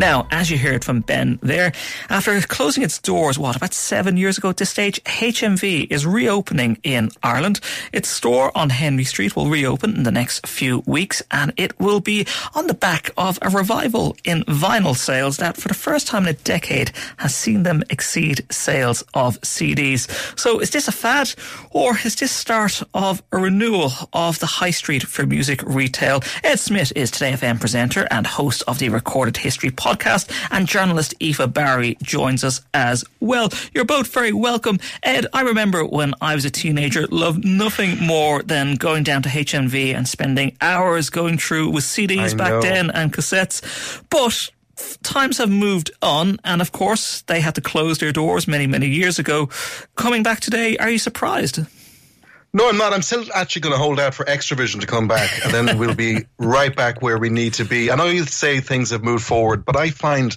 Now, as you heard from Ben there, after closing its doors, what, about seven years ago at this stage, HMV is reopening in Ireland. Its store on Henry Street will reopen in the next few weeks, and it will be on the back of a revival in vinyl sales that, for the first time in a decade, has seen them exceed sales of CDs. So, is this a fad, or is this start of a renewal of the high street for music retail? Ed Smith is Today FM presenter and host of the Recorded History podcast podcast, and journalist Aoife Barry joins us as well. You're both very welcome. Ed, I remember when I was a teenager, loved nothing more than going down to HMV and spending hours going through with CDs back then and cassettes. But times have moved on, and of course, they had to close their doors many, many years ago. Coming back today, are you surprised? No, I'm not. I'm still actually going to hold out for Xtra-vision to come back, and then we'll be right back where we need to be. I know you say things have moved forward, but I find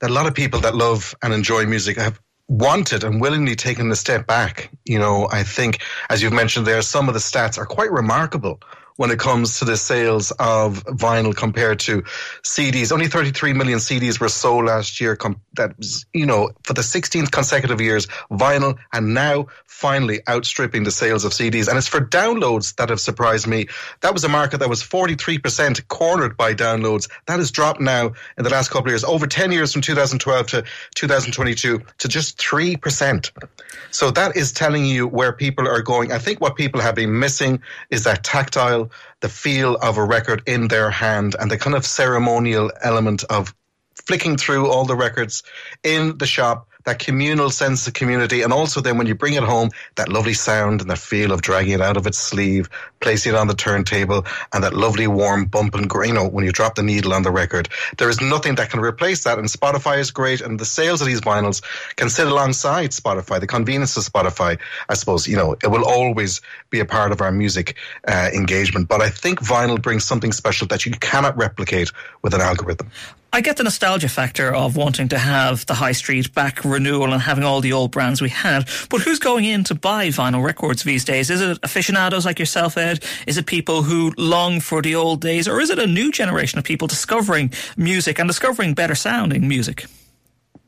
that a lot of people that love and enjoy music have wanted and willingly taken a step back. You know, I think, as you've mentioned there, some of the stats are quite remarkable when it comes to the sales of vinyl compared to CDs. Only 33 million CDs were sold last year. That was, you know, for the 16th consecutive years, vinyl and now finally outstripping the sales of CDs. And it's for downloads that have surprised me. That was a market that was 43% cornered by downloads. That has dropped now in the last couple of years, over 10 years from 2012 to 2022 to just 3%. So that is telling you where people are going. I think what people have been missing is that tactile the feel of a record in their hand and the kind of ceremonial element of flicking through all the records in the shop that communal sense of community, and also then when you bring it home, that lovely sound and that feel of dragging it out of its sleeve, placing it on the turntable, and that lovely warm bump and you know when you drop the needle on the record. There is nothing that can replace that, and Spotify is great, and the sales of these vinyls can sit alongside Spotify. The convenience of Spotify, I suppose, you know, it will always be a part of our music uh, engagement. But I think vinyl brings something special that you cannot replicate with an algorithm. I get the nostalgia factor of wanting to have the high street back renewal and having all the old brands we had. But who's going in to buy vinyl records these days? Is it aficionados like yourself, Ed? Is it people who long for the old days? Or is it a new generation of people discovering music and discovering better sounding music?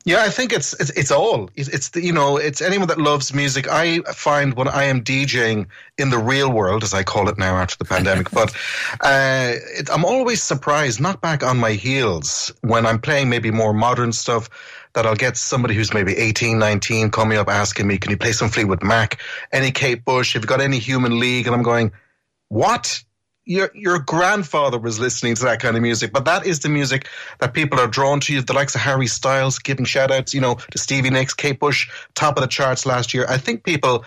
Yeah, I think it's it's, it's all. It's, it's the, you know it's anyone that loves music. I find when I am DJing in the real world, as I call it now after the pandemic, but uh, it, I'm always surprised, not back on my heels, when I'm playing maybe more modern stuff. That I'll get somebody who's maybe 18, 19 coming up asking me, "Can you play some Fleetwood Mac? Any Kate Bush? Have you got any Human League?" And I'm going, "What? Your your grandfather was listening to that kind of music, but that is the music that people are drawn to. The likes of Harry Styles giving shout outs, you know, to Stevie Nicks, Kate Bush, top of the charts last year. I think people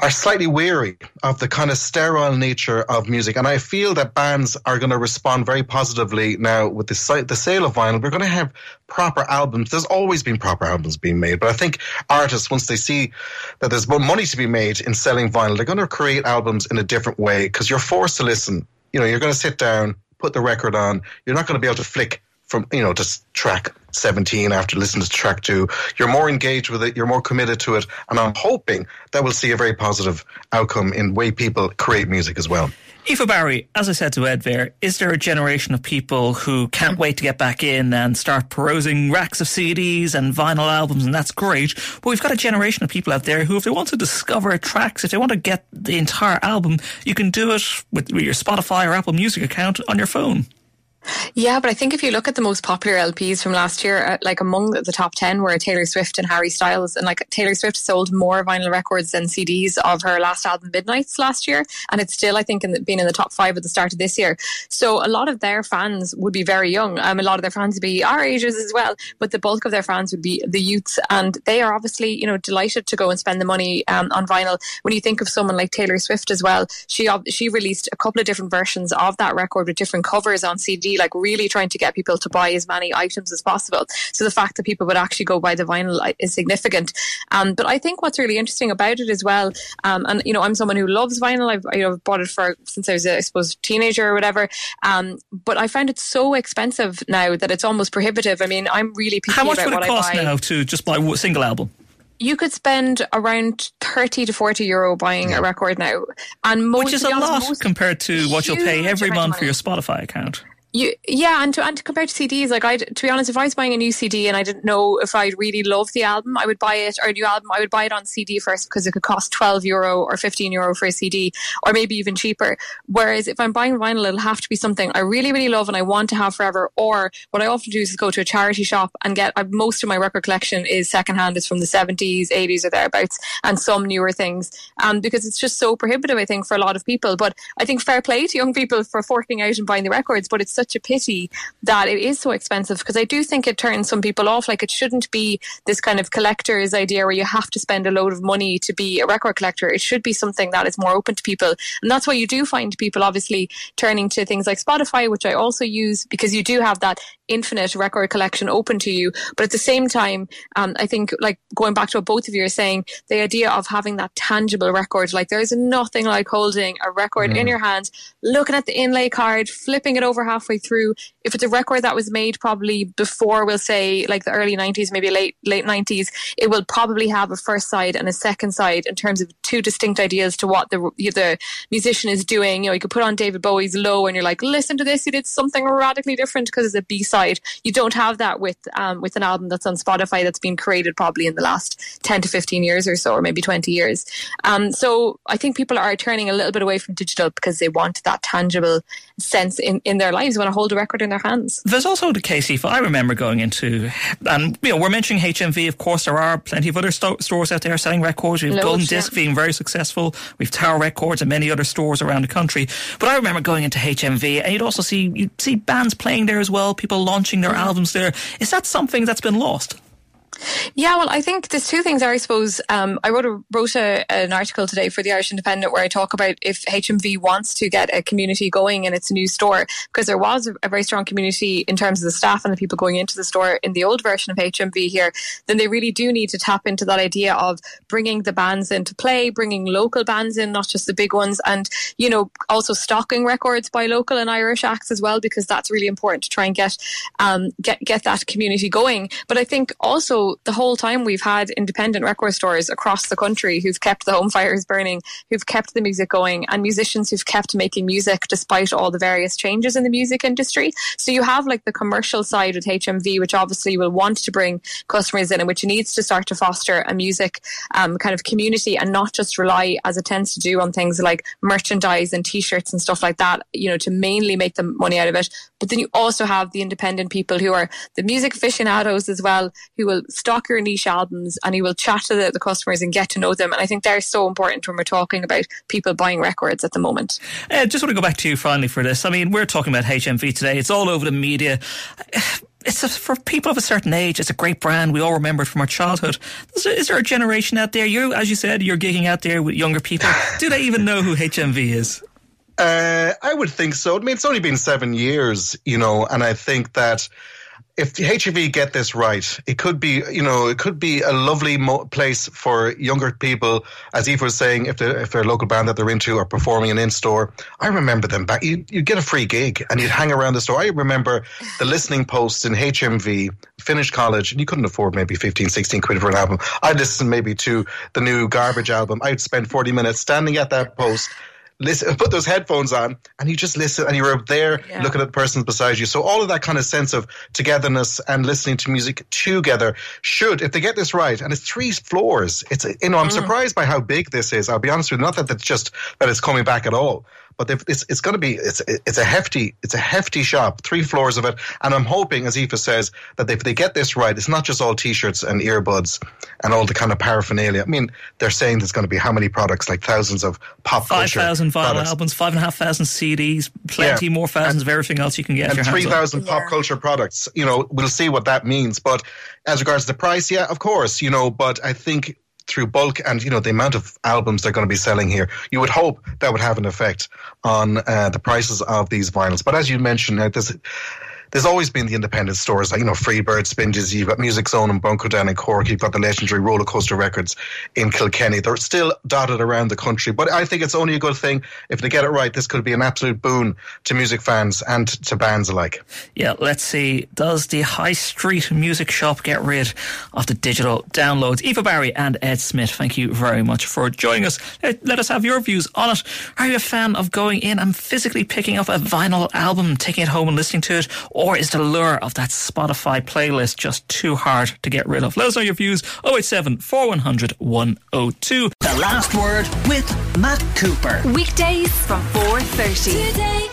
are slightly weary of the kind of sterile nature of music, and I feel that bands are going to respond very positively now with the the sale of vinyl. We're going to have proper albums. There's always been proper albums being made, but I think artists, once they see that there's more money to be made in selling vinyl, they're going to create albums in a different way because you're forced to listen you know, you're going to sit down, put the record on. You're not going to be able to flick from, you know, just track 17 after listening to track two. You're more engaged with it. You're more committed to it. And I'm hoping that we'll see a very positive outcome in way people create music as well. Aoife Barry, as I said to Ed there, is there a generation of people who can't wait to get back in and start perusing racks of CDs and vinyl albums, and that's great. But we've got a generation of people out there who, if they want to discover tracks, if they want to get the entire album, you can do it with your Spotify or Apple Music account on your phone. Yeah, but I think if you look at the most popular LPs from last year, uh, like among the top 10 were Taylor Swift and Harry Styles. And like Taylor Swift sold more vinyl records than CDs of her last album, Midnights, last year. And it's still, I think, in the, been in the top five at the start of this year. So a lot of their fans would be very young. Um, a lot of their fans would be our ages as well. But the bulk of their fans would be the youths. And they are obviously, you know, delighted to go and spend the money um, on vinyl. When you think of someone like Taylor Swift as well, she, she released a couple of different versions of that record with different covers on CD, like really trying to get people to buy as many items as possible. So the fact that people would actually go buy the vinyl is significant. Um, but I think what's really interesting about it as well, um, and you know, I'm someone who loves vinyl. I've you know bought it for since I was, a, I suppose, teenager or whatever. Um, but I find it so expensive now that it's almost prohibitive. I mean, I'm really picky how much would it cost now to just buy a single album? you could spend around 30 to 40 euro buying a record now. And most, Which is a lot compared to what you'll pay every month for your Spotify account. You, yeah, and to and to compare to CDs, like I, to be honest, if I was buying a new CD and I didn't know if I'd really love the album, I would buy it or a new album, I would buy it on CD first because it could cost twelve euro or fifteen euro for a CD, or maybe even cheaper. Whereas if I'm buying vinyl, it'll have to be something I really, really love and I want to have forever. Or what I often do is go to a charity shop and get uh, most of my record collection is secondhand, is from the seventies, eighties, or thereabouts, and some newer things. Um, because it's just so prohibitive, I think, for a lot of people. But I think fair play to young people for forking out and buying the records, but it's such a pity that it is so expensive because I do think it turns some people off. Like it shouldn't be this kind of collector's idea where you have to spend a load of money to be a record collector. It should be something that is more open to people. And that's why you do find people obviously turning to things like Spotify, which I also use because you do have that infinite record collection open to you. But at the same time, um, I think like going back to what both of you are saying, the idea of having that tangible record, like there is nothing like holding a record mm. in your hand, looking at the inlay card, flipping it over halfway through. If it's a record that was made probably before, we'll say like the early 90s, maybe late, late 90s, it will probably have a first side and a second side in terms of two distinct ideas to what the, the musician is doing. You know, you could put on David Bowie's Low and you're like, listen to this, he did something radically different because it's a B side side. You don't have that with um, with an album that's on Spotify that's been created probably in the last ten to fifteen years or so, or maybe twenty years. Um, so I think people are turning a little bit away from digital because they want that tangible sense in, in their lives. They want to hold a record in their hands. There's also the case, if I remember going into, and you know, we're mentioning HMV. Of course, there are plenty of other sto- stores out there selling records. We've Golden Disc yeah. being very successful. We've Tower Records and many other stores around the country. But I remember going into HMV, and you'd also see you'd see bands playing there as well. People launching their albums there. Is that something that's been lost? Yeah, well, I think there's two things. I suppose um, I wrote a, wrote a, an article today for the Irish Independent where I talk about if HMV wants to get a community going in its new store because there was a, a, very strong community in terms of the staff and the people going into the store in the old version of HMV here. Then they really do need to tap into that idea of bringing the bands into play, bringing local bands in, not just the big ones, and you know also stocking records by local and Irish acts as well because that's really important to try and get um, get get that community going. But I think also the whole time we've had independent record stores across the country who've kept the home fires burning, who've kept the music going, and musicians who've kept making music despite all the various changes in the music industry. So you have like the commercial side with HMV, which obviously will want to bring customers in and which needs to start to foster a music um, kind of community and not just rely, as it tends to do, on things like merchandise and t-shirts and stuff like that, you know, to mainly make the money out of it. But then you also have the independent people who are the music aficionados as well, who will stock your niche albums and he will chat to the, the, customers and get to know them. And I think they're so important when we're talking about people buying records at the moment. Uh, just want to go back to you finally for this. I mean, we're talking about HMV today. It's all over the media. It's a, for people of a certain age. It's a great brand. We all remember it from our childhood. Is, is there a generation out there? You, as you said, you're gigging out there with younger people. Do they even know who HMV is? Uh, I would think so. I mean, it's only been seven years, you know, and I think that if the get this right, it could be, you know, it could be a lovely mo- place for younger people. As Aoife was saying, if they're, if they're a local band that they're into are performing an in store, I remember them back. You you get a free gig and you'd hang around the store. I remember the listening posts in HMV, finished college, and you couldn't afford maybe 15, 16 quid for an album. I'd listen maybe to the new Garbage album. I'd spend 40 minutes standing at that post listen, put those headphones on, and you just listen, and you're up there yeah. looking at the person beside you. So all of that kind of sense of togetherness and listening to music together should, if they get this right, and it's three floors. It's you know I'm mm. surprised by how big this is. I'll be honest with you, not that it's just that it's coming back at all, but it's it's going to be it's it's a hefty it's a hefty shop, three floors of it, and I'm hoping, as Aoife says, that if they get this right, it's not just all t-shirts and earbuds and all the kind of paraphernalia. I mean, they're saying there's going to be how many products, like thousands of pop five thousand vinyl products. albums, five and a half thousand CDs, plenty yeah. more thousands and, of everything else you can get. And three thousand pop yeah. culture products. You know, we'll see what that means. But as regards to the price, yeah, of course, you know, but I think through bulk and you know the amount of albums they're going to be selling here, you would hope that would have an effect on uh, the prices of these vinyls. But as you mentioned, uh, there's always been the independent stores, like, you know, Freebird, Spinges, you've got Music Zone and Bunker down in Cork, you've got the legendary Roller Coaster Records in Kilkenny. They're still dotted around the country, but I think it's only a good thing. If they get it right, this could be an absolute boon to music fans and to bands alike. Yeah, let's see. Does the High Street Music Shop get rid of the digital downloads? Aoife Barry and Ed Smith, thank you very much for joining us. Let us have your views on it. Are you a fan of going in and physically picking up a vinyl album, taking it home and listening to it? Or is the lure of that Spotify playlist just too hard to get rid of? Let us know your views 087 4100 102. The last word with Matt Cooper. Weekdays from 4.30. Today